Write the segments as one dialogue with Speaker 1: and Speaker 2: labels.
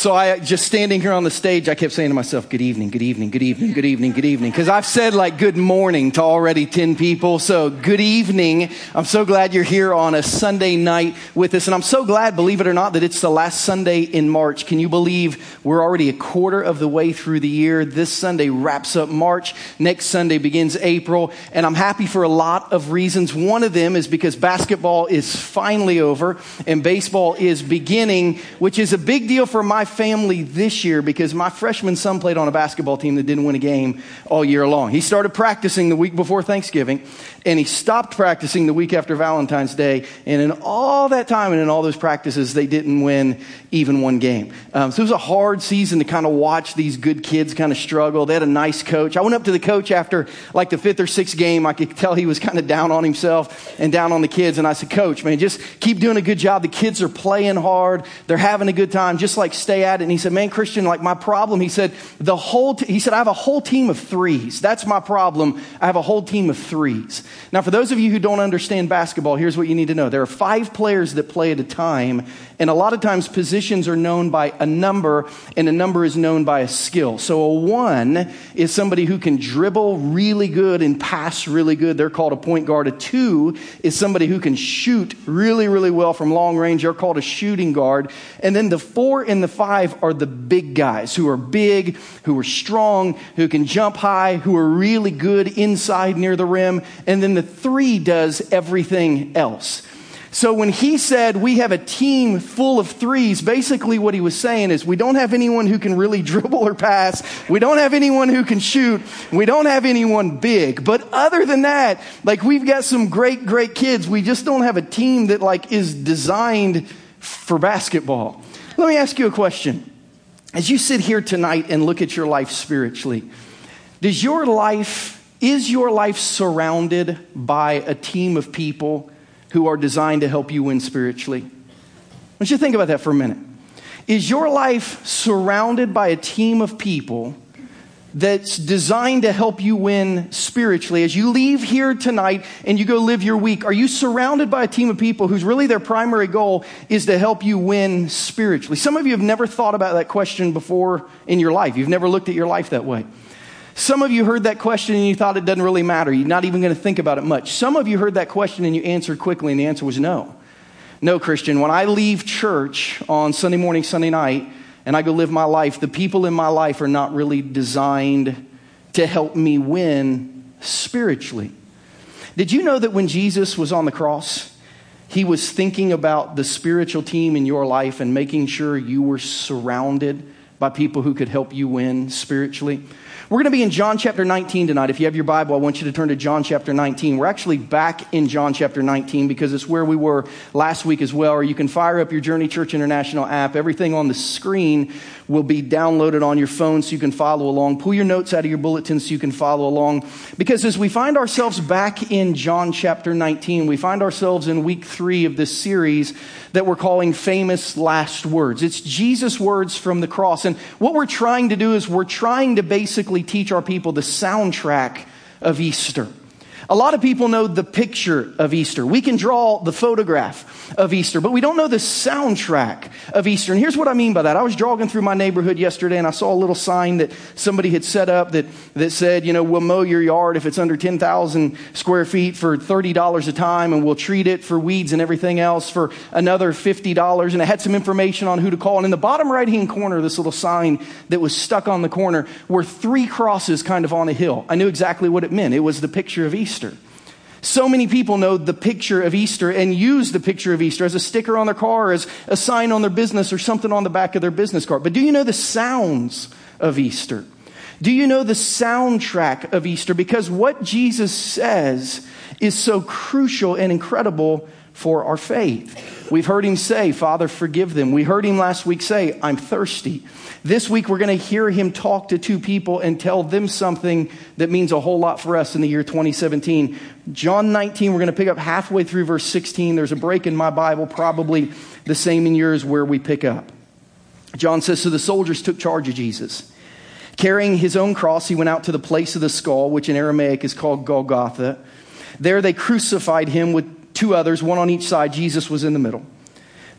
Speaker 1: So I just standing here on the stage, I kept saying to myself, good evening, good evening, good evening, good evening, good evening. Cause I've said like good morning to already 10 people. So good evening. I'm so glad you're here on a Sunday night with us. And I'm so glad, believe it or not, that it's the last Sunday in March. Can you believe we're already a quarter of the way through the year? This Sunday wraps up March. Next Sunday begins April. And I'm happy for a lot of reasons. One of them is because basketball is finally over and baseball is beginning, which is a big deal for my family this year because my freshman son played on a basketball team that didn't win a game all year long. He started practicing the week before Thanksgiving and he stopped practicing the week after Valentine's Day. And in all that time and in all those practices, they didn't win even one game. Um, so it was a hard season to kind of watch these good kids kind of struggle. They had a nice coach. I went up to the coach after like the fifth or sixth game. I could tell he was kind of down on himself and down on the kids. And I said, Coach, man, just keep doing a good job. The kids are playing hard. They're having a good time. Just like stay at it. And he said, man, Christian, like my problem, he said, the whole, t-, he said, I have a whole team of threes. That's my problem. I have a whole team of threes. Now, for those of you who don't understand basketball, here's what you need to know. There are five players that play at a time, and a lot of times positions are known by a number, and a number is known by a skill. So a one is somebody who can dribble really good and pass really good. They're called a point guard. A two is somebody who can shoot really, really well from long range. They're called a shooting guard. And then the four and the five are the big guys who are big, who are strong, who can jump high, who are really good inside near the rim. And then the three does everything else. So when he said we have a team full of threes, basically what he was saying is we don't have anyone who can really dribble or pass. We don't have anyone who can shoot. We don't have anyone big. But other than that, like we've got some great, great kids. We just don't have a team that like is designed for basketball. Let me ask you a question. As you sit here tonight and look at your life spiritually, does your life, is your life surrounded by a team of people who are designed to help you win spiritually? I want you to think about that for a minute. Is your life surrounded by a team of people that's designed to help you win spiritually. As you leave here tonight and you go live your week, are you surrounded by a team of people whose really their primary goal is to help you win spiritually? Some of you have never thought about that question before in your life. You've never looked at your life that way. Some of you heard that question and you thought it doesn't really matter. You're not even going to think about it much. Some of you heard that question and you answered quickly, and the answer was no. No, Christian. When I leave church on Sunday morning, Sunday night, and I go live my life, the people in my life are not really designed to help me win spiritually. Did you know that when Jesus was on the cross, he was thinking about the spiritual team in your life and making sure you were surrounded by people who could help you win spiritually? We're going to be in John chapter 19 tonight. If you have your Bible, I want you to turn to John chapter 19. We're actually back in John chapter 19 because it's where we were last week as well. Or you can fire up your Journey Church International app. Everything on the screen will be downloaded on your phone so you can follow along. Pull your notes out of your bulletin so you can follow along. Because as we find ourselves back in John chapter 19, we find ourselves in week three of this series that we're calling famous last words. It's Jesus' words from the cross. And what we're trying to do is we're trying to basically teach our people the soundtrack of Easter. A lot of people know the picture of Easter. We can draw the photograph of Easter, but we don't know the soundtrack of Easter. And here's what I mean by that. I was jogging through my neighborhood yesterday and I saw a little sign that somebody had set up that, that said, you know, we'll mow your yard if it's under 10,000 square feet for $30 a time and we'll treat it for weeds and everything else for another $50. And it had some information on who to call. And in the bottom right hand corner, this little sign that was stuck on the corner were three crosses kind of on a hill. I knew exactly what it meant. It was the picture of Easter. Easter. So many people know the picture of Easter and use the picture of Easter as a sticker on their car, as a sign on their business, or something on the back of their business card. But do you know the sounds of Easter? Do you know the soundtrack of Easter? Because what Jesus says is so crucial and incredible for our faith. We've heard him say, Father, forgive them. We heard him last week say, I'm thirsty. This week, we're going to hear him talk to two people and tell them something that means a whole lot for us in the year 2017. John 19, we're going to pick up halfway through verse 16. There's a break in my Bible, probably the same in yours, where we pick up. John says, So the soldiers took charge of Jesus. Carrying his own cross, he went out to the place of the skull, which in Aramaic is called Golgotha. There they crucified him with two others, one on each side. Jesus was in the middle.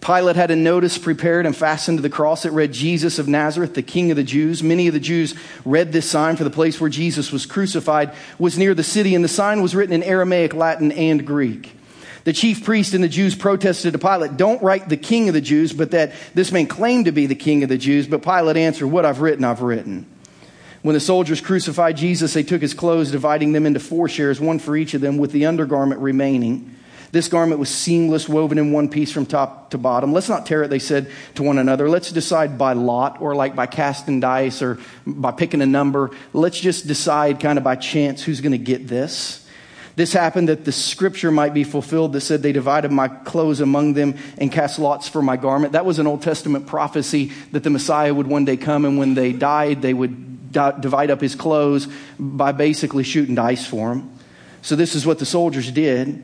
Speaker 1: Pilate had a notice prepared and fastened to the cross. It read, Jesus of Nazareth, the King of the Jews. Many of the Jews read this sign, for the place where Jesus was crucified was near the city, and the sign was written in Aramaic, Latin, and Greek. The chief priest and the Jews protested to Pilate, Don't write the King of the Jews, but that this man claimed to be the King of the Jews. But Pilate answered, What I've written, I've written. When the soldiers crucified Jesus, they took his clothes, dividing them into four shares, one for each of them, with the undergarment remaining. This garment was seamless, woven in one piece from top to bottom. Let's not tear it, they said to one another. Let's decide by lot or like by casting dice or by picking a number. Let's just decide kind of by chance who's going to get this. This happened that the scripture might be fulfilled that said, They divided my clothes among them and cast lots for my garment. That was an Old Testament prophecy that the Messiah would one day come, and when they died, they would divide up his clothes by basically shooting dice for him. So, this is what the soldiers did.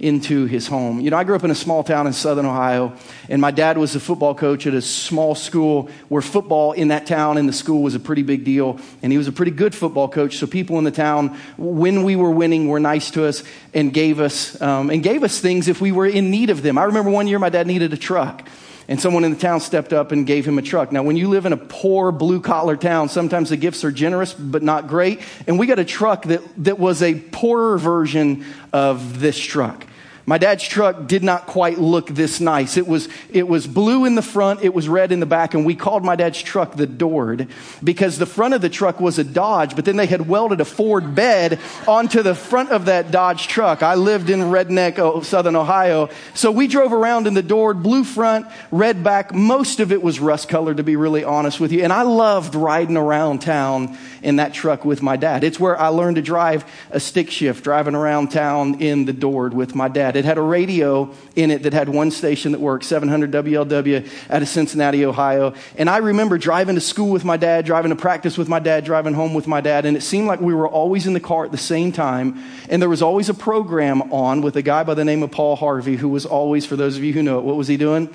Speaker 1: into his home. You know, I grew up in a small town in southern Ohio, and my dad was a football coach at a small school where football in that town and the school was a pretty big deal. And he was a pretty good football coach, so people in the town, when we were winning, were nice to us and gave us, um, and gave us things if we were in need of them. I remember one year my dad needed a truck and someone in the town stepped up and gave him a truck. Now, when you live in a poor blue collar town, sometimes the gifts are generous but not great. And we got a truck that, that was a poorer version of this truck. My dad's truck did not quite look this nice. It was, it was blue in the front, it was red in the back, and we called my dad's truck the Dord because the front of the truck was a Dodge, but then they had welded a Ford bed onto the front of that Dodge truck. I lived in redneck oh, southern Ohio, so we drove around in the Dord, blue front, red back. Most of it was rust colored, to be really honest with you, and I loved riding around town in that truck with my dad. It's where I learned to drive a stick shift, driving around town in the Dord with my dad. It had a radio in it that had one station that worked, 700 WLW out of Cincinnati, Ohio. And I remember driving to school with my dad, driving to practice with my dad, driving home with my dad. And it seemed like we were always in the car at the same time. And there was always a program on with a guy by the name of Paul Harvey, who was always, for those of you who know it, what was he doing?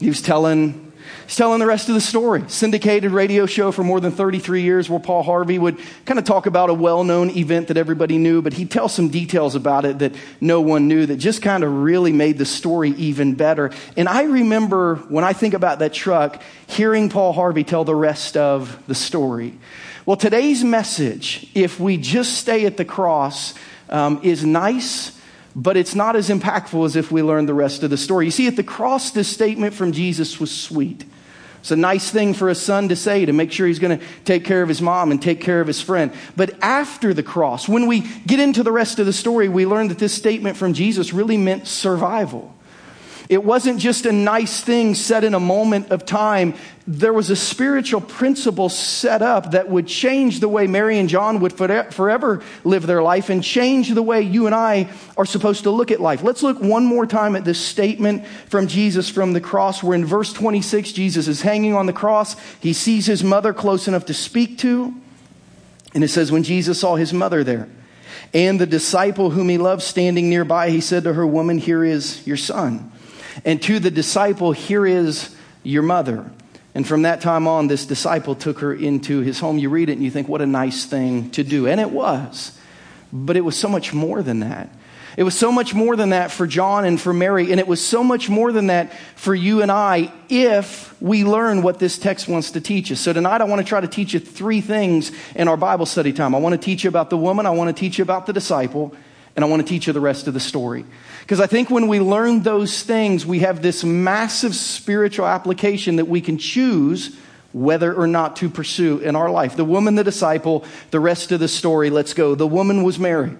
Speaker 1: He was telling He's telling the rest of the story. Syndicated radio show for more than 33 years where Paul Harvey would kind of talk about a well known event that everybody knew, but he'd tell some details about it that no one knew that just kind of really made the story even better. And I remember when I think about that truck, hearing Paul Harvey tell the rest of the story. Well, today's message, if we just stay at the cross, um, is nice but it's not as impactful as if we learn the rest of the story. You see, at the cross, this statement from Jesus was sweet. It's a nice thing for a son to say to make sure he's going to take care of his mom and take care of his friend. But after the cross, when we get into the rest of the story, we learn that this statement from Jesus really meant survival. It wasn't just a nice thing said in a moment of time. There was a spiritual principle set up that would change the way Mary and John would forever live their life and change the way you and I are supposed to look at life. Let's look one more time at this statement from Jesus from the cross, We're in verse 26, Jesus is hanging on the cross. He sees his mother close enough to speak to. And it says, when Jesus saw his mother there, and the disciple whom he loved standing nearby, he said to her, Woman, here is your son. And to the disciple, Here is your mother. And from that time on, this disciple took her into his home. You read it and you think, What a nice thing to do. And it was. But it was so much more than that. It was so much more than that for John and for Mary, and it was so much more than that for you and I if we learn what this text wants to teach us. So tonight I want to try to teach you three things in our Bible study time. I want to teach you about the woman, I want to teach you about the disciple, and I want to teach you the rest of the story. Because I think when we learn those things, we have this massive spiritual application that we can choose whether or not to pursue in our life. The woman, the disciple, the rest of the story, let's go. The woman was Mary.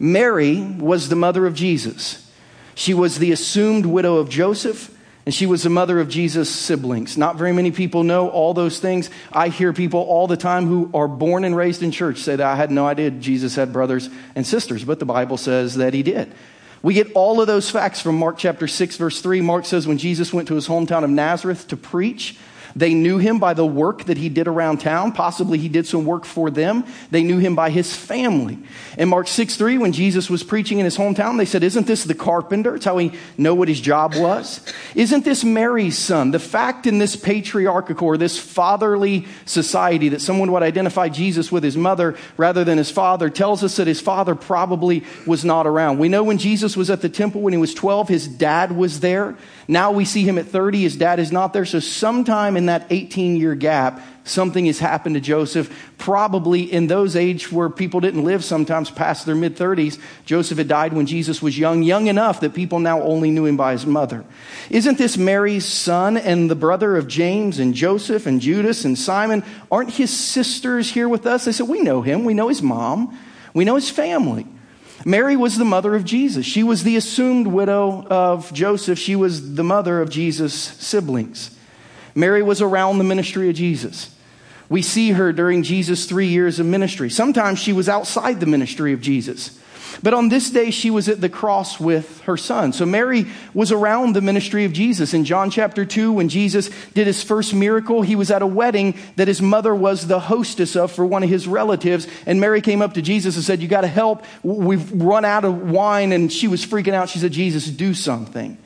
Speaker 1: Mary was the mother of Jesus. She was the assumed widow of Joseph, and she was the mother of Jesus' siblings. Not very many people know all those things. I hear people all the time who are born and raised in church say that I had no idea Jesus had brothers and sisters, but the Bible says that he did. We get all of those facts from Mark chapter 6, verse 3. Mark says when Jesus went to his hometown of Nazareth to preach, They knew him by the work that he did around town. Possibly he did some work for them. They knew him by his family. In Mark 6 3, when Jesus was preaching in his hometown, they said, Isn't this the carpenter? It's how we know what his job was. Isn't this Mary's son? The fact in this patriarchal or this fatherly society that someone would identify Jesus with his mother rather than his father tells us that his father probably was not around. We know when Jesus was at the temple when he was 12, his dad was there. Now we see him at 30, his dad is not there. So sometime in that 18 year gap, something has happened to Joseph. Probably in those age where people didn't live sometimes past their mid 30s. Joseph had died when Jesus was young, young enough that people now only knew him by his mother. Isn't this Mary's son and the brother of James and Joseph and Judas and Simon? Aren't his sisters here with us? They said, We know him. We know his mom. We know his family. Mary was the mother of Jesus. She was the assumed widow of Joseph. She was the mother of Jesus' siblings. Mary was around the ministry of Jesus. We see her during Jesus' three years of ministry. Sometimes she was outside the ministry of Jesus. But on this day, she was at the cross with her son. So Mary was around the ministry of Jesus. In John chapter 2, when Jesus did his first miracle, he was at a wedding that his mother was the hostess of for one of his relatives. And Mary came up to Jesus and said, You got to help. We've run out of wine. And she was freaking out. She said, Jesus, do something.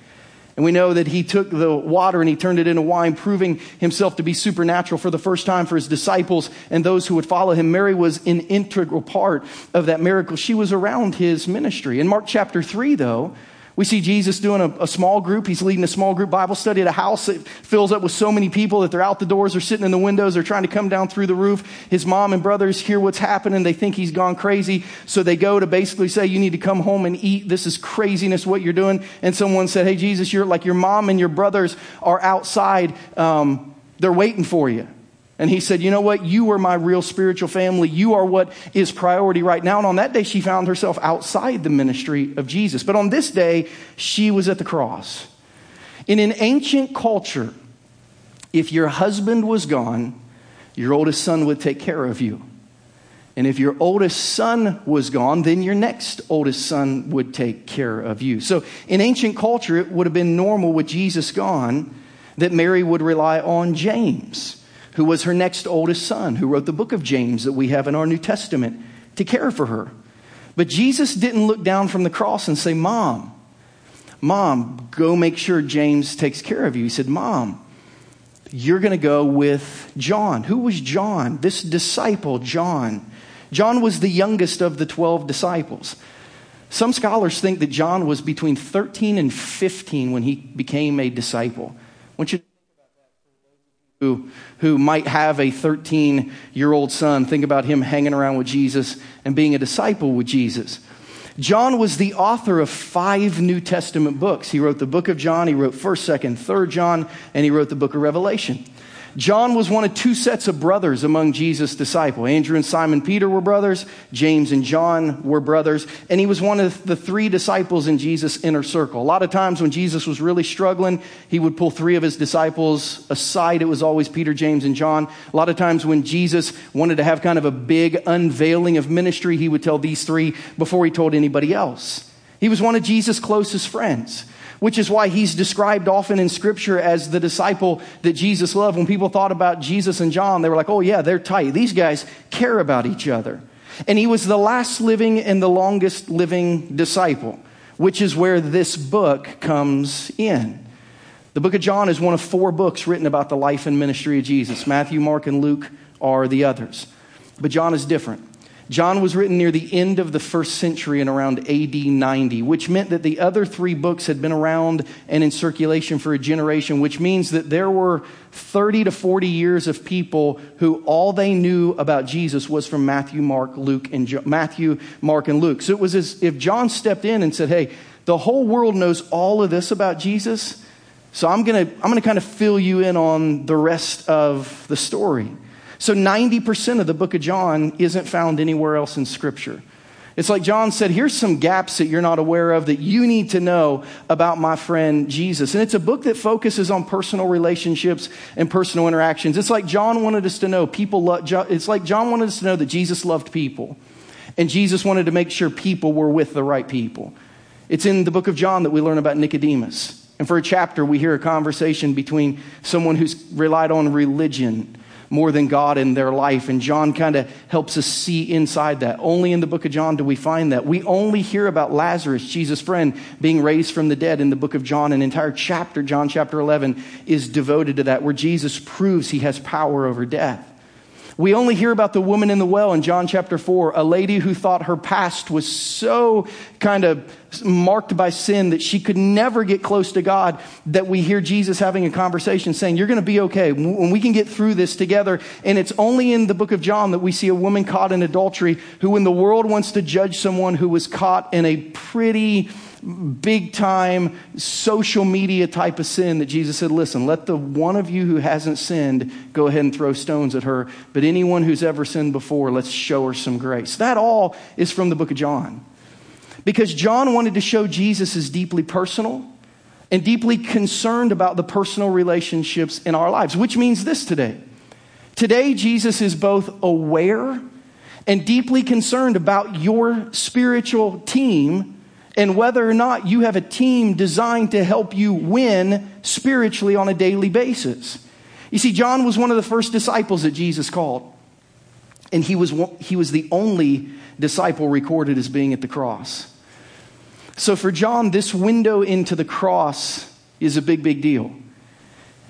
Speaker 1: And we know that he took the water and he turned it into wine, proving himself to be supernatural for the first time for his disciples and those who would follow him. Mary was an integral part of that miracle. She was around his ministry. In Mark chapter 3, though, we see Jesus doing a, a, small group. He's leading a small group Bible study at a house that fills up with so many people that they're out the doors, they're sitting in the windows, they're trying to come down through the roof. His mom and brothers hear what's happening. They think he's gone crazy. So they go to basically say, You need to come home and eat. This is craziness what you're doing. And someone said, Hey, Jesus, you're like your mom and your brothers are outside. Um, they're waiting for you. And he said, You know what? You are my real spiritual family. You are what is priority right now. And on that day, she found herself outside the ministry of Jesus. But on this day, she was at the cross. In an ancient culture, if your husband was gone, your oldest son would take care of you. And if your oldest son was gone, then your next oldest son would take care of you. So in ancient culture, it would have been normal with Jesus gone that Mary would rely on James who was her next oldest son, who wrote the book of James that we have in our New Testament, to care for her. But Jesus didn't look down from the cross and say, Mom, Mom, go make sure James takes care of you. He said, Mom, you're going to go with John. Who was John? This disciple, John. John was the youngest of the 12 disciples. Some scholars think that John was between 13 and 15 when he became a disciple. I want you who, who might have a 13 year old son, think about him hanging around with Jesus and being a disciple with Jesus. John was the author of five New Testament books. He wrote the book of John, he wrote 1st, 2nd, 3rd John, and he wrote the book of Revelation. John was one of two sets of brothers among Jesus' disciples. Andrew and Simon Peter were brothers, James and John were brothers, and he was one of the three disciples in Jesus' inner circle. A lot of times when Jesus was really struggling, he would pull three of his disciples aside. It was always Peter, James, and John. A lot of times when Jesus wanted to have kind of a big unveiling of ministry, he would tell these three before he told anybody else. He was one of Jesus' closest friends which is why he's described often in scripture as the disciple that Jesus loved. When people thought about Jesus and John, they were like, oh, yeah, they're tight. These guys care about each other. And he was the last living and the longest living disciple, which is where this book comes in. The book of John is one of four books written about the life and ministry of Jesus. Matthew, Mark, and Luke are the others. But John is different. John was written near the end of the first century in around AD 90, which meant that the other three books had been around and in circulation for a generation, which means that there were 30 to 40 years of people who all they knew about Jesus was from Matthew, Mark, Luke, and jo- Matthew, Mark, and Luke. So it was as if John stepped in and said, Hey, the whole world knows all of this about Jesus. So I'm going to I'm going to kind of fill you in on the rest of the story. So 90% of the book of John isn't found anywhere else in Scripture. It's like John said, here's some gaps that you're not aware of that you need to know about my friend Jesus. And it's a book that focuses on personal relationships and personal interactions. It's like John wanted us to know people it's like John wanted us to know that Jesus loved people. And Jesus wanted to make sure people were with the right people. It's in the book of John that we learn about Nicodemus. And for a chapter, we hear a conversation between someone who's relied on religion more than God in their life. And John kind of helps us see inside that. Only in the book of John do we find that. We only hear about Lazarus, Jesus' friend, being raised from the dead in the book of John. An entire chapter, John chapter 11, is devoted to that, where Jesus proves he has power over death. We only hear about the woman in the well in John chapter 4, a lady who thought her past was so kind of marked by sin that she could never get close to God, that we hear Jesus having a conversation saying, You're going to be okay. When we can get through this together. And it's only in the book of John that we see a woman caught in adultery who, when the world wants to judge someone who was caught in a pretty big time social media type of sin that Jesus said, listen, let the one of you who hasn't sinned go ahead and throw stones at her. But anyone who's ever sinned before, let's show her some grace. That all is from the book of John. Because John wanted to show Jesus is deeply personal and deeply concerned about the personal relationships in our lives, which means this today. Today, Jesus is both aware and deeply concerned about your spiritual team and whether or not you have a team designed to help you win spiritually on a daily basis. You see, John was one of the first disciples that Jesus called, and he was, he was the only disciple recorded as being at the cross. So for John, this window into the cross is a big, big deal.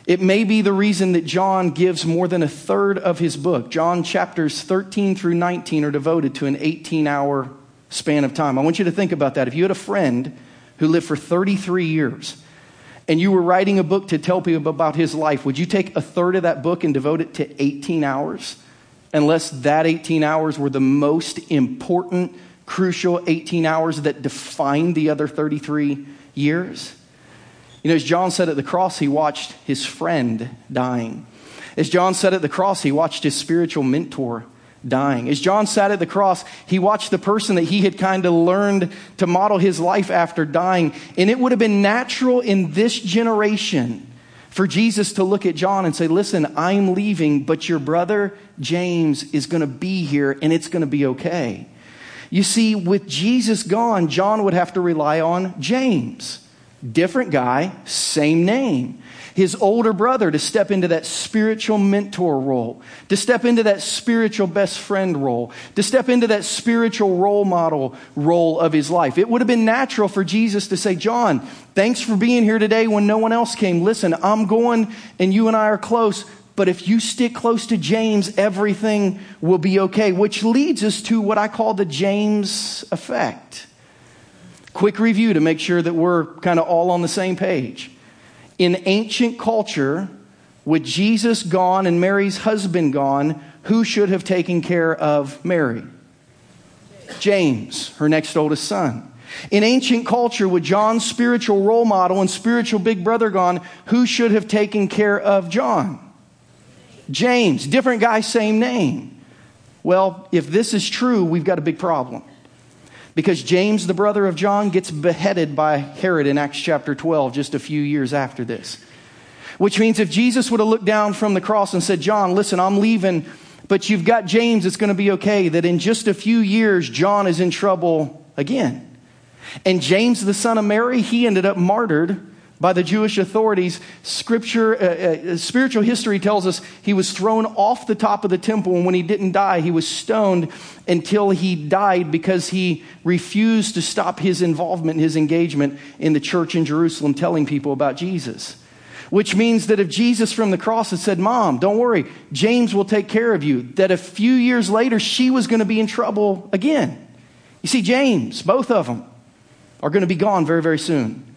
Speaker 1: It may be the reason that John gives more than a third of his book. John chapters 13 through 19 are devoted to an 18 hour span of time. I want you to think about that. If you had a friend who lived for 33 years and you were writing a book to tell people about his life, would you take a third of that book and devote it to 18 hours? Unless that 18 hours were the most important, crucial 18 hours that defined the other 33 years? You know, as John said at the cross, he watched his friend dying. As John said at the cross, he watched his spiritual mentor dying. As John sat at the cross, he watched the person that he had kind of learned to model his life after dying. And it would have been natural in this generation for Jesus to look at John and say, Listen, I'm leaving, but your brother James is going to be here and it's going to be okay. You see, with Jesus gone, John would have to rely on James. Different guy, same name his older brother to step into that spiritual mentor role, to step into that spiritual best friend role, to step into that spiritual role model role of his life. It would have been natural for Jesus to say, John, thanks for being here today when no one else came. Listen, I'm going and you and I are close. But if you stick close to James, everything will be okay, which leads us to what I call the James effect. Quick review to make sure that we're kind of all on the same page. In ancient culture, with Jesus gone and Mary's husband gone, who should have taken care of Mary? James, her next oldest son. In ancient culture, with John's spiritual role model and spiritual big brother gone, who should have taken care of John? James, different guy, same name. Well, if this is true, we've got a big problem because James, the brother of John, gets beheaded by Herod in Acts chapter 12, just a few years after this. Which means if Jesus would have looked down from the cross and said, John, listen, I'm leaving, but you've got James, it's going to be okay, that in just a few years, John is in trouble again. And James, the son of Mary, he ended up martyred by the Jewish authorities. Scripture, uh, uh, spiritual history tells us he was thrown off the top of the temple, and when he didn't die, he was stoned until he died because he refused to stop his involvement, his engagement in the church in Jerusalem, telling people about Jesus. Which means that if Jesus from the cross had said, Mom, don't worry, James will take care of you, that a few years later she was going to be in trouble again. You see, James, both of them, are going to be gone very, very soon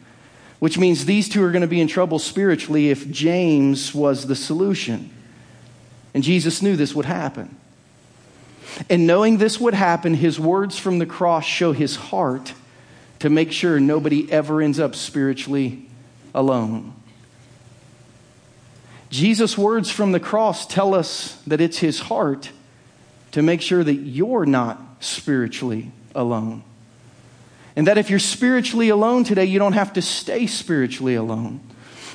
Speaker 1: which means these two are going to be in trouble spiritually if James was the solution. And Jesus knew this would happen. And knowing this would happen, his words from the cross show his heart to make sure nobody ever ends up spiritually alone. Jesus' words from the cross tell us that it's his heart to make sure that you're not spiritually alone. And that if you're spiritually alone today, you don't have to stay spiritually alone.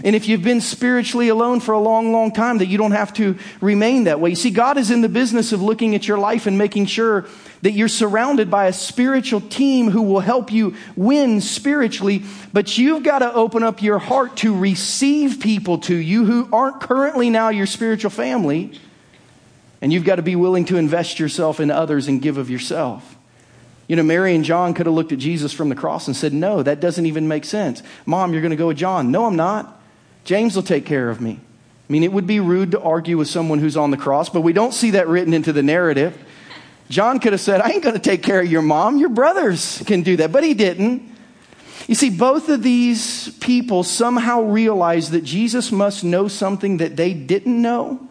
Speaker 1: And if you've been spiritually alone for a long, long time, that you don't have to remain that way. You see, God is in the business of looking at your life and making sure that you're surrounded by a spiritual team who will help you win spiritually. But you've got to open up your heart to receive people to you who aren't currently now your spiritual family. And you've got to be willing to invest yourself in others and give of yourself. You know, Mary and John could have looked at Jesus from the cross and said, No, that doesn't even make sense. Mom, you're going to go with John. No, I'm not. James will take care of me. I mean, it would be rude to argue with someone who's on the cross, but we don't see that written into the narrative. John could have said, I ain't going to take care of your mom. Your brothers can do that, but he didn't. You see, both of these people somehow realized that Jesus must know something that they didn't know.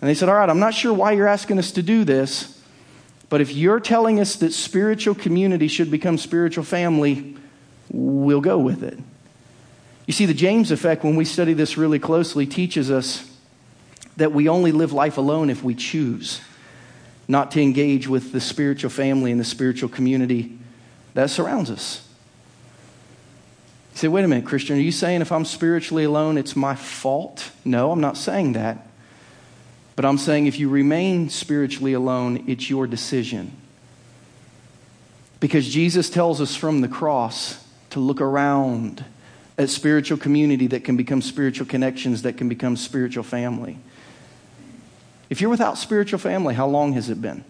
Speaker 1: And they said, All right, I'm not sure why you're asking us to do this, but if you're telling us that spiritual community should become spiritual family, we'll go with it. You see, the James effect, when we study this really closely, teaches us that we only live life alone if we choose not to engage with the spiritual family and the spiritual community that surrounds us. You say, wait a minute, Christian, are you saying if I'm spiritually alone, it's my fault? No, I'm not saying that. But I'm saying if you remain spiritually alone, it's your decision. Because Jesus tells us from the cross to look around at spiritual community that can become spiritual connections, that can become spiritual family. If you're without spiritual family, how long has it been?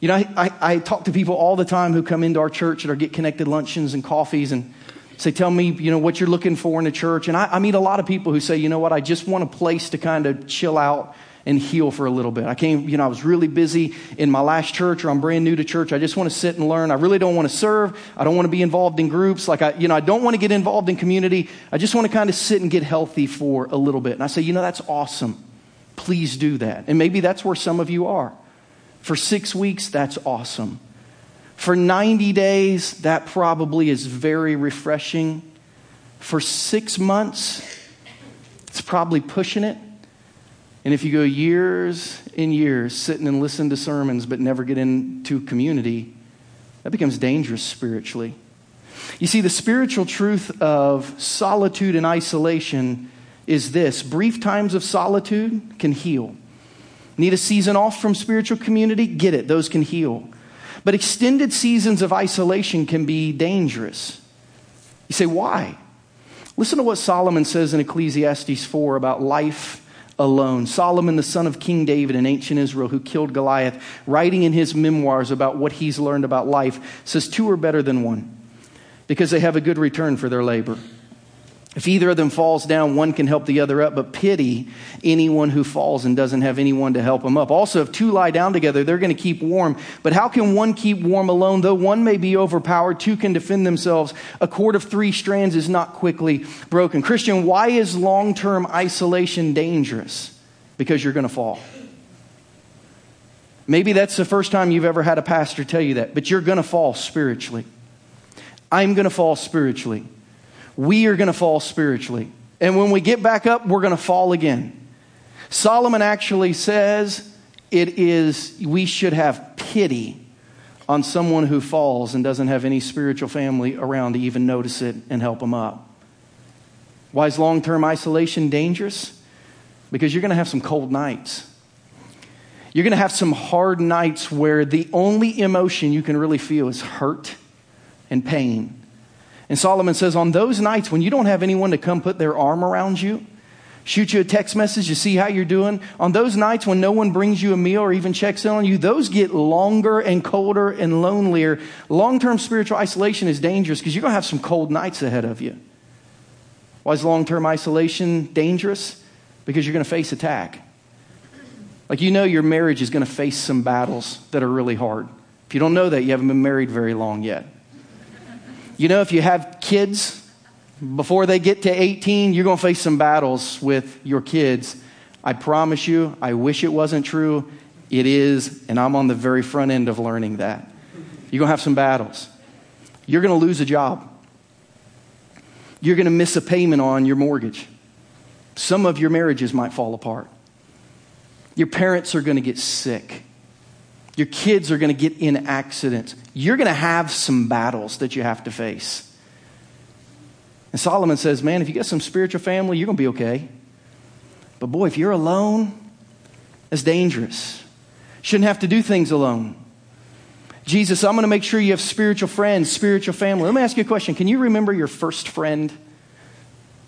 Speaker 1: You know, I, I, I, talk to people all the time who come into our church at our Get Connected luncheons and coffees and say, Tell me, you know, what you're looking for in a church. And I, I meet a lot of people who say, You know what, I just want a place to kind of chill out and heal for a little bit. I came, you know, I was really busy in my last church or I'm brand new to church. I just want to sit and learn. I really don't want to serve. I don't want to be involved in groups. Like I, you know, I don't want to get involved in community. I just want to kind of sit and get healthy for a little bit. And I say, you know, that's awesome. Please do that. And maybe that's where some of you are. For six weeks, that's awesome. For 90 days, that probably is very refreshing. For six months, it's probably pushing it. And if you go years and years sitting and listen to sermons but never get into community, that becomes dangerous spiritually. You see, the spiritual truth of solitude and isolation is this brief times of solitude can heal. Need a season off from spiritual community? Get it, those can heal. But extended seasons of isolation can be dangerous. You say, why? Listen to what Solomon says in Ecclesiastes 4 about life alone. Solomon, the son of King David in ancient Israel, who killed Goliath, writing in his memoirs about what he's learned about life, says two are better than one because they have a good return for their labor. If either of them falls down, one can help the other up, but pity anyone who falls and doesn't have anyone to help them up. Also, if two lie down together, they're going to keep warm. But how can one keep warm alone? Though one may be overpowered, two can defend themselves. A cord of three strands is not quickly broken. Christian, why is long term isolation dangerous? Because you're going to fall. Maybe that's the first time you've ever had a pastor tell you that, but you're going to fall spiritually. I'm going to fall spiritually we are going to fall spiritually. And when we get back up, we're going to fall again. Solomon actually says it is, we should have pity on someone who falls and doesn't have any spiritual family around to even notice it and help them up. Why is long term isolation dangerous? Because you're going to have some cold nights. You're going to have some hard nights where the only emotion you can really feel is hurt and pain. And Solomon says, on those nights when you don't have anyone to come put their arm around you, shoot you a text message to see how you're doing, on those nights when no one brings you a meal or even checks in on you, those get longer and colder and lonelier. Long term spiritual isolation is dangerous because you're going to have some cold nights ahead of you. Why is long term isolation dangerous? Because you're going to face attack. Like you know, your marriage is going to face some battles that are really hard. If you don't know that, you haven't been married very long yet. You know, if you have kids, before they get to 18, you're going to face some battles with your kids. I promise you, I wish it wasn't true. It is, and I'm on the very front end of learning that. You're going to have some battles. You're going to lose a job. You're going to miss a payment on your mortgage. Some of your marriages might fall apart. Your parents are going to get sick. Your kids are going to get in accidents. You're going to have some battles that you have to face. And Solomon says, Man, if you get some spiritual family, you're going to be okay. But boy, if you're alone, that's dangerous. Shouldn't have to do things alone. Jesus, I'm going to make sure you have spiritual friends, spiritual family. Let me ask you a question. Can you remember your first friend?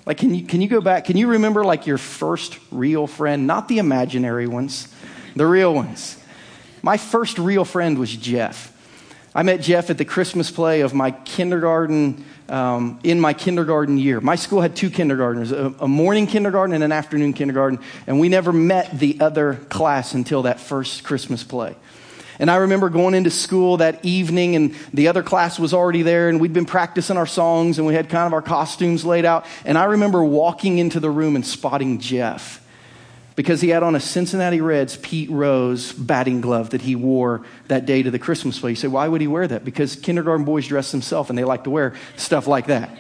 Speaker 1: Like, can you, can you go back? Can you remember, like, your first real friend? Not the imaginary ones, the real ones. My first real friend was Jeff. I met Jeff at the Christmas play of my kindergarten, um, in my kindergarten year. My school had two kindergartners, a, a, morning kindergarten and an afternoon kindergarten, and we never met the other class until that first Christmas play. And I remember going into school that evening, and the other class was already there, and we'd been practicing our songs, and we had kind of our costumes laid out. And I remember walking into the room and spotting Jeff because he had on a Cincinnati Reds Pete Rose batting glove that he wore that day to the Christmas play. You say, why would he wear that? Because kindergarten boys dress themselves and they like to wear stuff like that.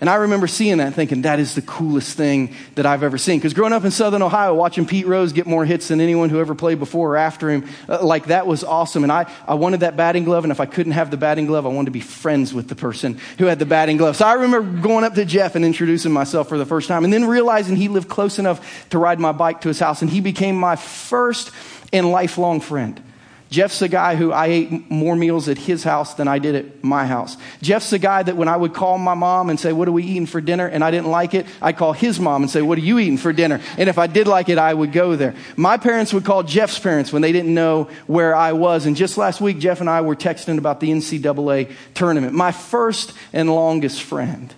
Speaker 1: And I remember seeing that thinking, that is the coolest thing that I've ever seen. Because growing up in Southern Ohio, watching Pete Rose get more hits than anyone who ever played before or after him, uh, like that was awesome. And I, I wanted that batting glove. And if I couldn't have the batting glove, I wanted to be friends with the person who had the batting glove. So I remember going up to Jeff and introducing myself for the first time. And then realizing he lived close enough to ride my bike to his house. And he became my first and lifelong friend. Jeff's a guy who I ate more meals at his house than I did at my house. Jeff's a guy that when I would call my mom and say, What are we eating for dinner? and I didn't like it, I'd call his mom and say, What are you eating for dinner? And if I did like it, I would go there. My parents would call Jeff's parents when they didn't know where I was. And just last week, Jeff and I were texting about the NCAA tournament. My first and longest friend.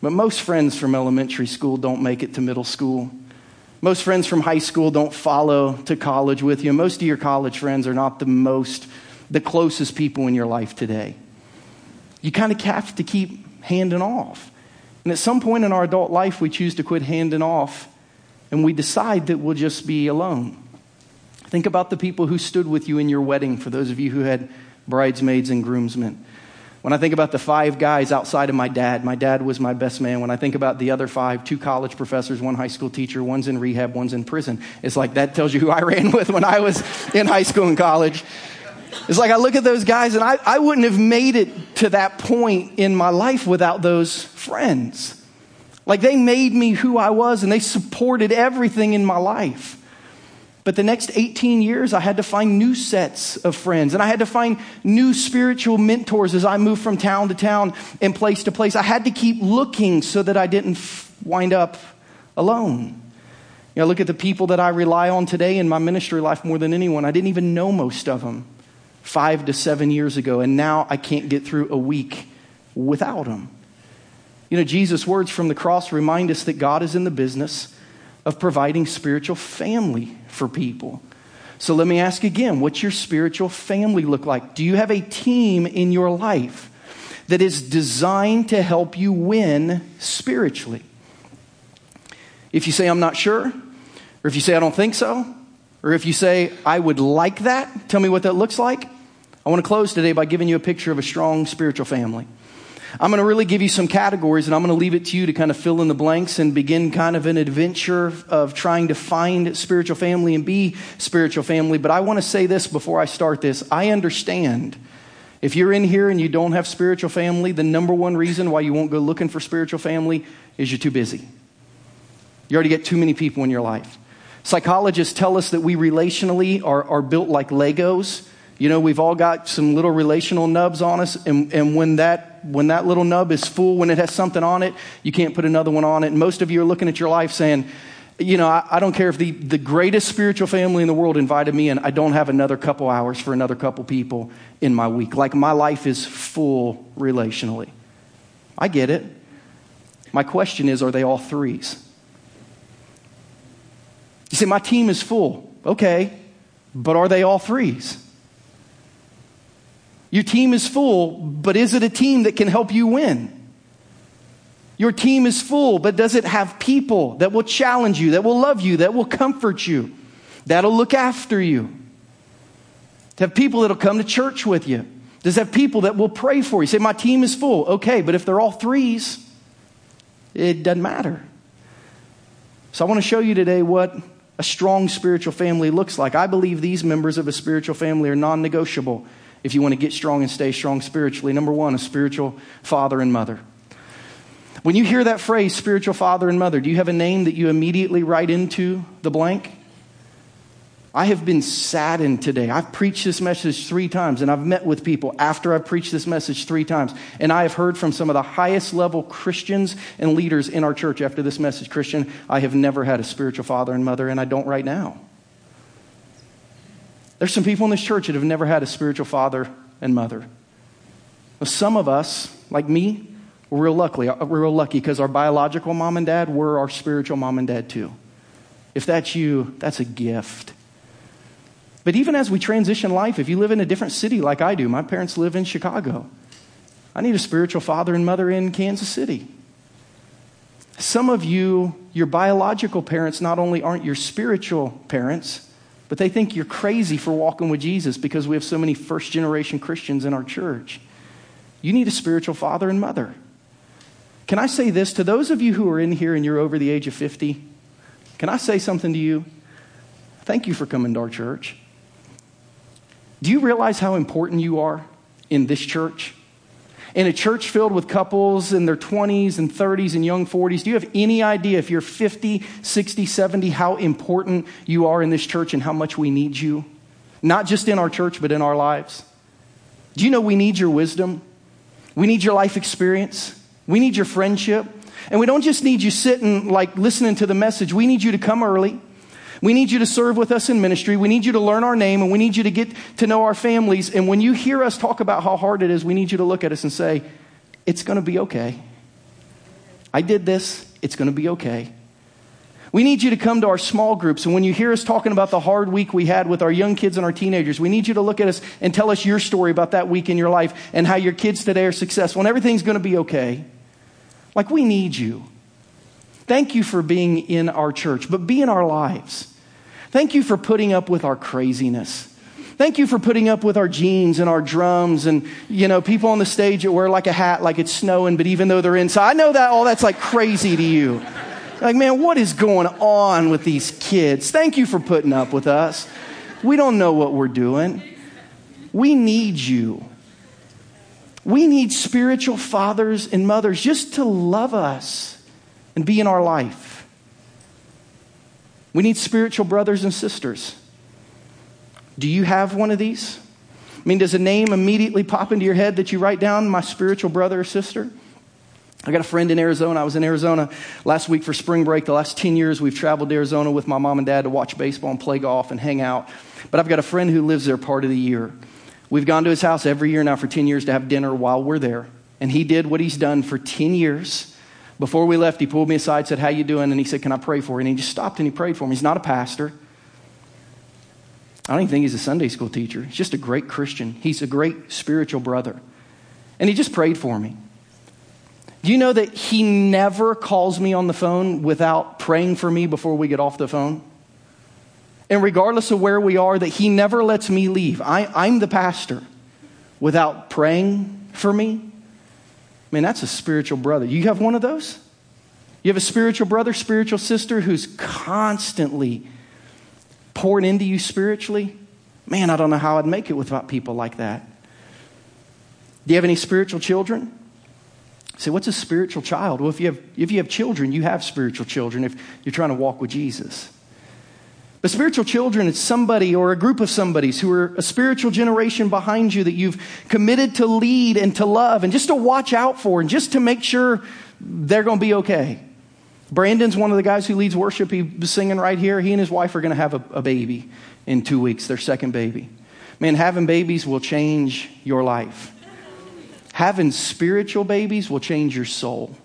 Speaker 1: But most friends from elementary school don't make it to middle school. Most friends from high school don't follow to college with you. Most of your college friends are not the most, the closest people in your life today. You kind of have to keep handing off. And at some point in our adult life, we choose to quit handing off and we decide that we'll just be alone. Think about the people who stood with you in your wedding, for those of you who had bridesmaids and groomsmen. When I think about the five guys outside of my dad, my dad was my best man. When I think about the other five, two college professors, one high school teacher, one's in rehab, one's in prison, it's like that tells you who I ran with when I was in high school and college. It's like I look at those guys and I, I wouldn't have made it to that point in my life without those friends. Like they made me who I was and they supported everything in my life. But the next 18 years, I had to find new sets of friends and I had to find new spiritual mentors as I moved from town to town and place to place. I had to keep looking so that I didn't wind up alone. You know, look at the people that I rely on today in my ministry life more than anyone. I didn't even know most of them five to seven years ago, and now I can't get through a week without them. You know, Jesus' words from the cross remind us that God is in the business of providing spiritual family for people. So let me ask again what's your spiritual family look like? Do you have a team in your life that is designed to help you win spiritually? If you say, I'm not sure, or if you say, I don't think so, or if you say, I would like that, tell me what that looks like. I want to close today by giving you a picture of a strong spiritual family. I'm going to really give you some categories and I'm going to leave it to you to kind of fill in the blanks and begin kind of an adventure of trying to find spiritual family and be spiritual family. But I want to say this before I start this. I understand if you're in here and you don't have spiritual family, the number one reason why you won't go looking for spiritual family is you're too busy. You already get too many people in your life. Psychologists tell us that we relationally are, are built like Legos. You know, we've all got some little relational nubs on us, and, and when, that, when that little nub is full, when it has something on it, you can't put another one on it. And most of you are looking at your life saying, you know, I, I, don't care if the, the greatest spiritual family in the world invited me and I don't have another couple hours for another couple people in my week. Like my life is full relationally. I get it. My question is, are they all threes? You say, my team is full. Okay, but are they all threes? Your team is full, but is it a team that can help you win? Your team is full, but does it have people that will challenge you, that will love you, that will comfort you, that'll look after you? To have people that'll come to church with you. Does it have people that will pray for you? Say, my team is full. Okay, but if they're all threes, it doesn't matter. So I want to show you today what a strong spiritual family looks like. I believe these members of a spiritual family are non negotiable if you want to get strong and stay strong spiritually. Number one, a spiritual father and mother. When you hear that phrase, spiritual father and mother, do you have a name that you immediately write into the blank? I have been saddened today. I've preached this message three times, and I've met with people after I've preached this message three times. And I have heard from some of the highest level Christians and leaders in our church after this message Christian, I have never had a spiritual father and mother, and I don't right now. There's some people in this church that have never had a spiritual father and mother. Some of us, like me, we're real lucky. Uh, we're real lucky because our biological mom and dad were our spiritual mom and dad too. If that's you, that's a gift. But even as we transition life, if you live in a different city like I do, my parents live in Chicago. I need a spiritual father and mother in Kansas City. Some of you, your biological parents not only aren't your spiritual parents, but they think you're crazy for walking with Jesus because we have so many first generation Christians in our church. You need a spiritual father and mother. Can I say this to those of you who are in here and you're over the age of 50? Can I say something to you? Thank you for coming to our church. Do you realize how important you are in this church? In a church filled with couples in their 20s and 30s and young 40s, do you have any idea if you're 50, 60, 70, how important you are in this church and how much we need you? Not just in our church, but in our lives. Do you know we need your wisdom? We need your life experience. We need your friendship. And we don't just need you sitting, like listening to the message. We need you to come early. We need you to serve with us in ministry. We need you to learn our name and we need you to get to know our families. And when you hear us talk about how hard it is, we need you to look at us and say, It's going to be okay. I did this. It's going to be okay. We need you to come to our small groups. And when you hear us talking about the hard week we had with our young kids and our teenagers, we need you to look at us and tell us your story about that week in your life and how your kids today are successful and everything's going to be okay. Like, we need you. Thank you for being in our church, but be in our lives. Thank you for putting up with our craziness. Thank you for putting up with our jeans and our drums and, you know, people on the stage that wear like a hat like it's snowing, but even though they're inside, I know that all that's like crazy to you. Like, man, what is going on with these kids? Thank you for putting up with us. We don't know what we're doing. We need you. We need spiritual fathers and mothers just to love us and be in our life. We need spiritual brothers and sisters. Do you have one of these? I mean, does a name immediately pop into your head that you write down, my spiritual brother or sister? I got a friend in Arizona. I was in Arizona last week for spring break. The last 10 years, we've traveled to Arizona with my mom and dad to watch baseball and play golf and hang out. But I've got a friend who lives there part of the year. We've gone to his house every year now for 10 years to have dinner while we're there. And he did what he's done for 10 years. Before we left, he pulled me aside, said, How you doing? And he said, Can I pray for you? And he just stopped and he prayed for me. He's not a pastor. I don't even think he's a Sunday school teacher. He's just a great Christian. He's a great spiritual brother. And he just prayed for me. Do you know that he never calls me on the phone without praying for me before we get off the phone? And regardless of where we are, that he never lets me leave. I, I'm the pastor without praying for me. Man, that's a spiritual brother. You have one of those? You have a spiritual brother, spiritual sister who's constantly pouring into you spiritually? Man, I don't know how I'd make it without people like that. Do you have any spiritual children? Say, what's a spiritual child? Well, if you have, if you have children, you have spiritual children if you're trying to walk with Jesus. But spiritual children, it's somebody or a group of somebodies who are a spiritual generation behind you that you've committed to lead and to love and just to watch out for and just to make sure they're going to be okay. Brandon's one of the guys who leads worship. He was singing right here. He and his wife are going to have a, a baby in two weeks, their second baby. Man, having babies will change your life. Having spiritual babies will change your soul.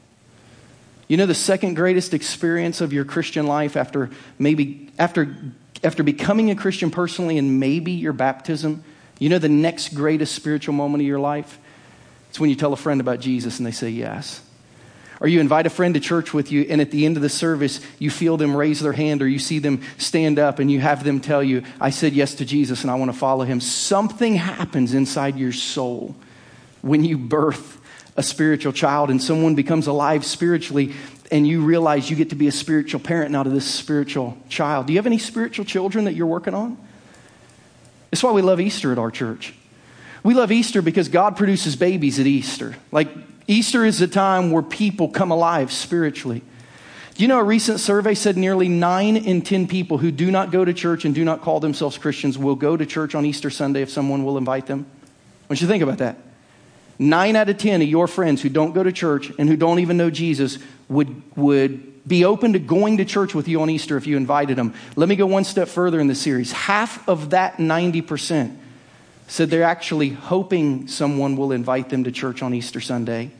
Speaker 1: You know the second greatest experience of your Christian life after maybe after after becoming a Christian personally and maybe your baptism, you know the next greatest spiritual moment of your life? It's when you tell a friend about Jesus and they say yes. Or you invite a friend to church with you, and at the end of the service, you feel them raise their hand or you see them stand up and you have them tell you, I said yes to Jesus and I want to follow him. Something happens inside your soul when you birth a spiritual child and someone becomes alive spiritually and you realize you get to be a spiritual parent now to this spiritual child. Do you have any spiritual children that you're working on? That's why we love Easter at our church. We love Easter because God produces babies at Easter. Like, Easter is a time where people come alive spiritually. Do you know a recent survey said nearly nine in 10 people who do not go to church and do not call themselves Christians will go to church on Easter Sunday if someone will invite them? What you think about that? Nine out of 10 of your friends who don't go to church and who don't even know Jesus would, would be open to going to church with you on Easter if you invited them. Let me go one step further in the series. Half of that 90% said they're actually hoping someone will invite them to church on Easter Sunday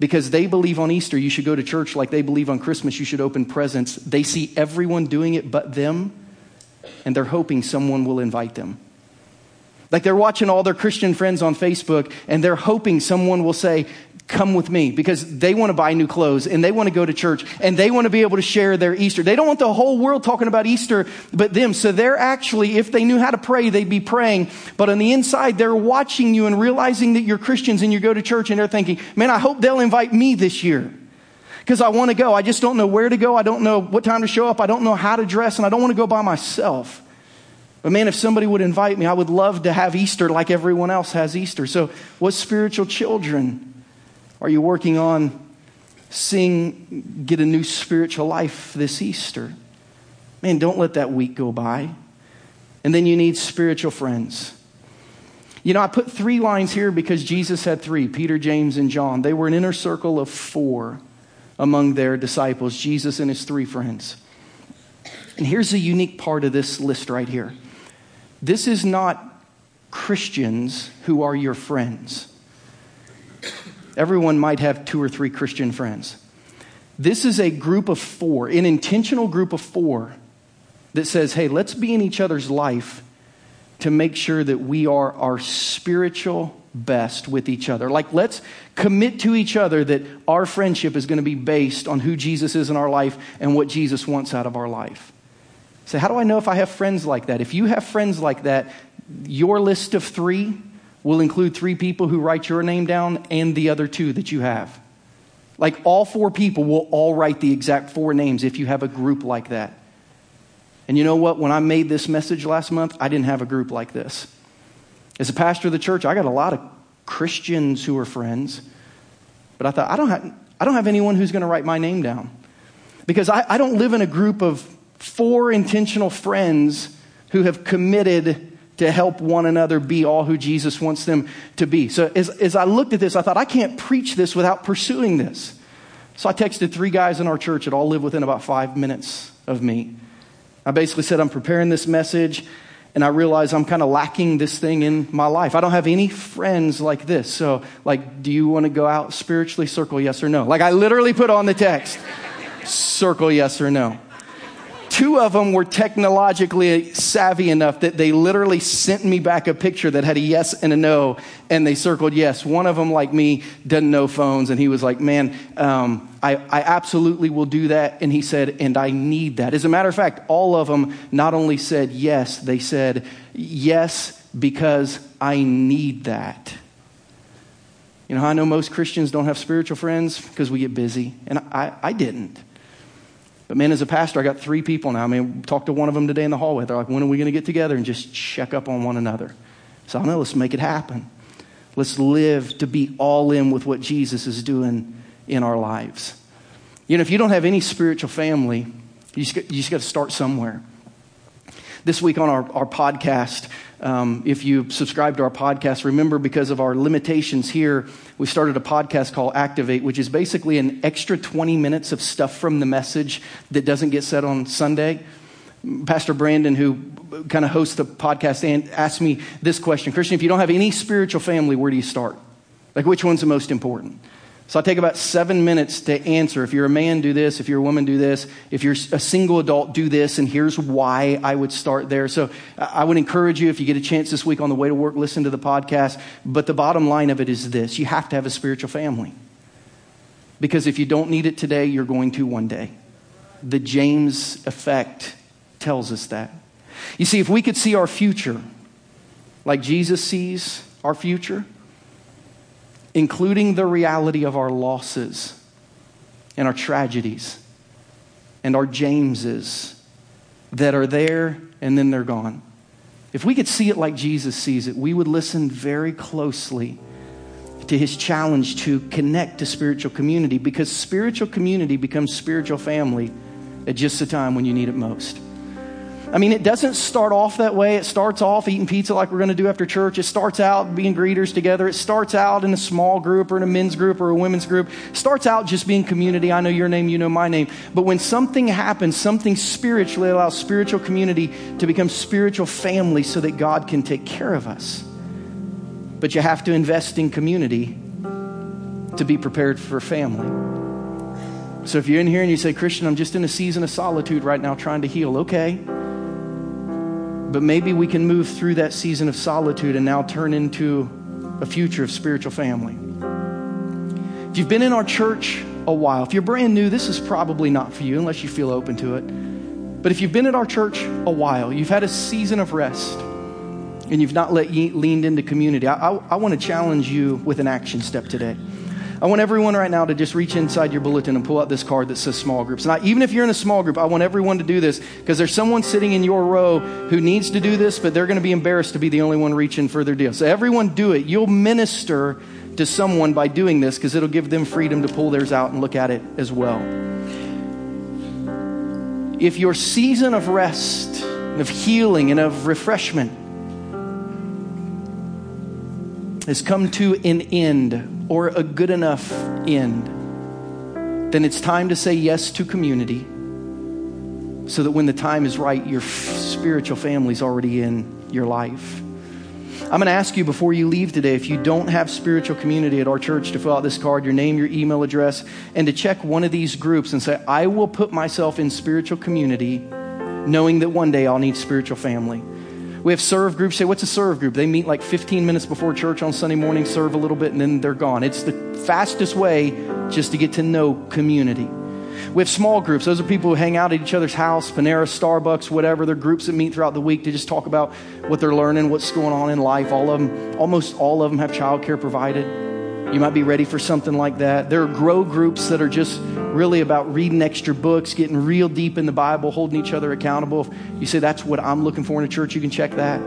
Speaker 1: because they believe on Easter you should go to church like they believe on Christmas you should open presents. They see everyone doing it but them, and they're hoping someone will invite them. Like they're watching all their Christian friends on Facebook and they're hoping someone will say, come with me because they want to buy new clothes and they want to go to church and they want to be able to share their Easter. They don't want the whole world talking about Easter but them. So they're actually, if they knew how to pray, they'd be praying. But on the inside, they're watching you and realizing that you're Christians and you go to church and they're thinking, man, I hope they'll invite me this year because I want to go. I just don't know where to go. I don't know what time to show up. I don't know how to dress and I don't want to go by myself. But man, if somebody would invite me, I would love to have Easter like everyone else has Easter. So, what spiritual children are you working on seeing get a new spiritual life this Easter? Man, don't let that week go by. And then you need spiritual friends. You know, I put three lines here because Jesus had three Peter, James, and John. They were an inner circle of four among their disciples, Jesus and his three friends. And here's a unique part of this list right here this is not Christians who are your friends. Everyone might have two or three Christian friends. This is a group of four, an intentional group of four that says, hey, let's be in each other's life to make sure that we are our spiritual best with each other. Like, let's commit to each other that our friendship is going to be based on who Jesus is in our life and what Jesus wants out of our life. So, how do I know if I have friends like that? If you have friends like that, your list of three will include three people who write your name down and the other two that you have. Like all four people will all write the exact four names if you have a group like that. And you know what? When I made this message last month, I didn't have a group like this. As a pastor of the church, I got a lot of Christians who are friends. But I thought, I don't have, I don't have anyone who's going to write my name down. Because I, I don't live in a group of four intentional friends who have committed to help one another be all who Jesus wants them to be. So as, as I looked at this, I thought, I can't preach this without pursuing this. So I texted three guys in our church that all live within about five minutes of me. I basically said, I'm preparing this message, and I realize I'm kind of lacking this thing in my life. I don't have any friends like this. So, like, do you want to go out spiritually? Circle yes or no. Like, I literally put on the text, circle yes or no. Two of them were technologically savvy enough that they literally sent me back a picture that had a yes and a no, and they circled yes. One of them, like me, doesn't know phones, and he was like, Man, um, I, I absolutely will do that. And he said, And I need that. As a matter of fact, all of them not only said yes, they said, Yes, because I need that. You know, I know most Christians don't have spiritual friends because we get busy, and I, I didn't. But man, as a pastor, I got three people now. I mean, talked to one of them today in the hallway. They're like, when are we going to get together and just check up on one another? So I know, let's make it happen. Let's live to be all in with what Jesus is doing in our lives. You know, if you don't have any spiritual family, you just, you just got to start somewhere. This week on our, our podcast, um, if you subscribe to our podcast, remember because of our limitations here, we started a podcast called Activate, which is basically an extra 20 minutes of stuff from the message that doesn't get said on Sunday. Pastor Brandon, who kind of hosts the podcast, and asked me this question Christian, if you don't have any spiritual family, where do you start? Like, which one's the most important? So I take about seven minutes to answer. If you're a man, do this. If you're a woman, do this. If you're a single adult, do this. And here's why I would start there. So I would encourage you, if you get a chance this week on the way to work, listen to the podcast. But the bottom line of it is this you have to have a spiritual family. Because if you don't need it today, you're going to one day. The James effect tells us that. You see, if we could see our future like Jesus sees our future, including the reality of our losses and our tragedies and our Jameses that are there and then they're gone. if we could see it like Jesus sees it, we would listen very closely to his challenge to connect to spiritual community because spiritual community becomes spiritual family at just the time when you need it most. I mean, it doesn't start off that way. It starts off eating pizza like we're going to do after church. It starts out being greeters together. It starts out in a small group or in a men's group or a women's group. It starts out just being community. I know your name, you know my name. But when something happens, something spiritually allows spiritual community to become spiritual family so that God can take care of us. But you have to invest in community to be prepared for family. So if you're in here and you say, Christian, I'm just in a season of solitude right now trying to heal, okay. But maybe we can move through that season of solitude and now turn into a future of spiritual family. If you've been in our church a while, if you're brand new, this is probably not for you unless you feel open to it. But if you've been at our church a while, you've had a season of rest, and you've not let, leaned into community, I, I, I want to challenge you with an action step today. I want everyone right now to just reach inside your bulletin and pull out this card that says small groups. Now, even if you're in a small group, I want everyone to do this because there's someone sitting in your row who needs to do this, but they're going to be embarrassed to be the only one reaching for their deal. So, everyone do it. You'll minister to someone by doing this because it'll give them freedom to pull theirs out and look at it as well. If your season of rest, of healing, and of refreshment has come to an end or a good enough end, then it's time to say yes to community so that when the time is right, your f- spiritual family's already in your life. I'm going to ask you before you leave today if you don't have spiritual community at our church to fill out this card, your name, your email address, and to check one of these groups and say, I will put myself in spiritual community knowing that one day I'll need spiritual family. We have serve groups. Say, what's a serve group? They meet like 15 minutes before church on Sunday morning, serve a little bit, and then they're gone. It's the fastest way just to get to know community. We have small groups. Those are people who hang out at each other's house, Panera, Starbucks, whatever. They're groups that meet throughout the week to just talk about what they're learning, what's going on in life. All of them, almost all of them have childcare provided. You might be ready for something like that. There are grow groups that are just really about reading extra books, getting real deep in the Bible, holding each other accountable. If you say that's what I'm looking for in a church, you can check that.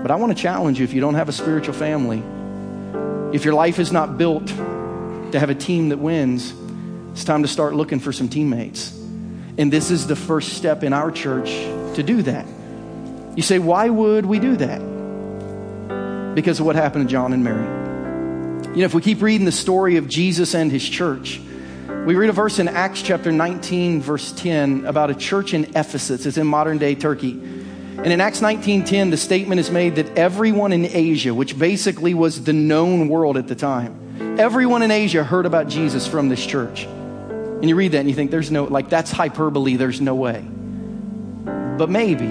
Speaker 1: But I want to challenge you if you don't have a spiritual family, if your life is not built to have a team that wins, it's time to start looking for some teammates. And this is the first step in our church to do that. You say, why would we do that? Because of what happened to John and Mary. You know, if we keep reading the story of Jesus and his church, we read a verse in Acts chapter 19, verse 10, about a church in Ephesus. It's in modern day Turkey. And in Acts 19:10, the statement is made that everyone in Asia, which basically was the known world at the time, everyone in Asia heard about Jesus from this church. And you read that and you think, there's no, like, that's hyperbole, there's no way. But maybe,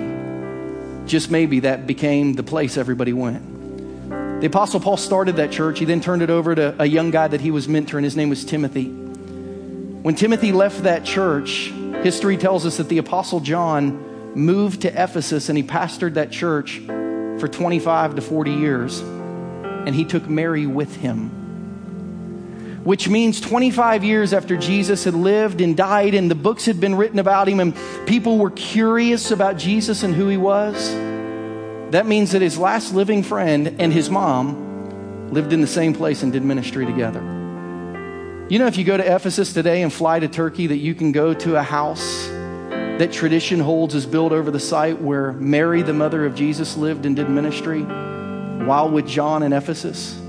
Speaker 1: just maybe, that became the place everybody went. The Apostle Paul started that church. He then turned it over to a young guy that he was mentoring. His name was Timothy. When Timothy left that church, history tells us that the Apostle John moved to Ephesus and he pastored that church for 25 to 40 years. And he took Mary with him. Which means 25 years after Jesus had lived and died, and the books had been written about him, and people were curious about Jesus and who he was that means that his last living friend and his mom lived in the same place and did ministry together. You know, if you go to Ephesus today and fly to Turkey, that you can go to a house that tradition holds is built over the site where Mary, the mother of Jesus, lived and did ministry while with John in Ephesus.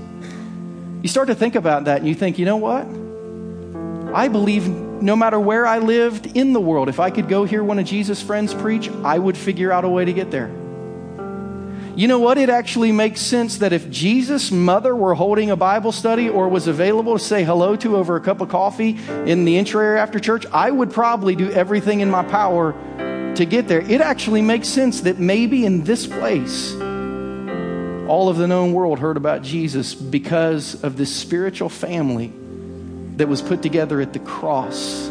Speaker 1: You start to think about that and you think, you know what? I believe no matter where I lived in the world, if I could go hear one of Jesus' friends preach, I would figure out a way to get there. You know what? It actually makes sense that if Jesus' mother were holding a Bible study or was available to say hello to over a cup of coffee in the entry area after church, I would probably do everything in my power to get there. It actually makes sense that maybe in this place, all of the known world heard about Jesus because of this spiritual family that was put together at the cross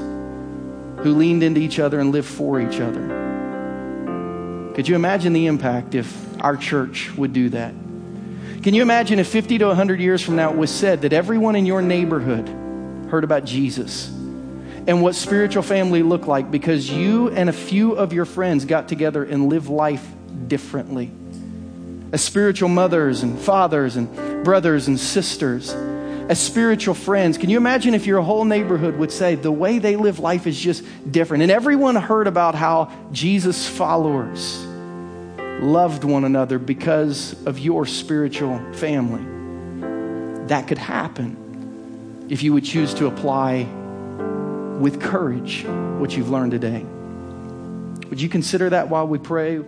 Speaker 1: who leaned into each other and lived for each other. Could you imagine the impact if our church would do that. Can you imagine if 50 to 100 years from now it was said that everyone in your neighborhood heard about Jesus and what spiritual family looked like because you and a few of your friends got together and lived life differently. As spiritual mothers and fathers and brothers and sisters, as spiritual friends, can you imagine if your whole neighborhood would say the way they live life is just different? And everyone heard about how Jesus' followers loved one another because of your spiritual family. That could happen if you would choose to apply with courage what you've learned today. Would you consider that while we pray?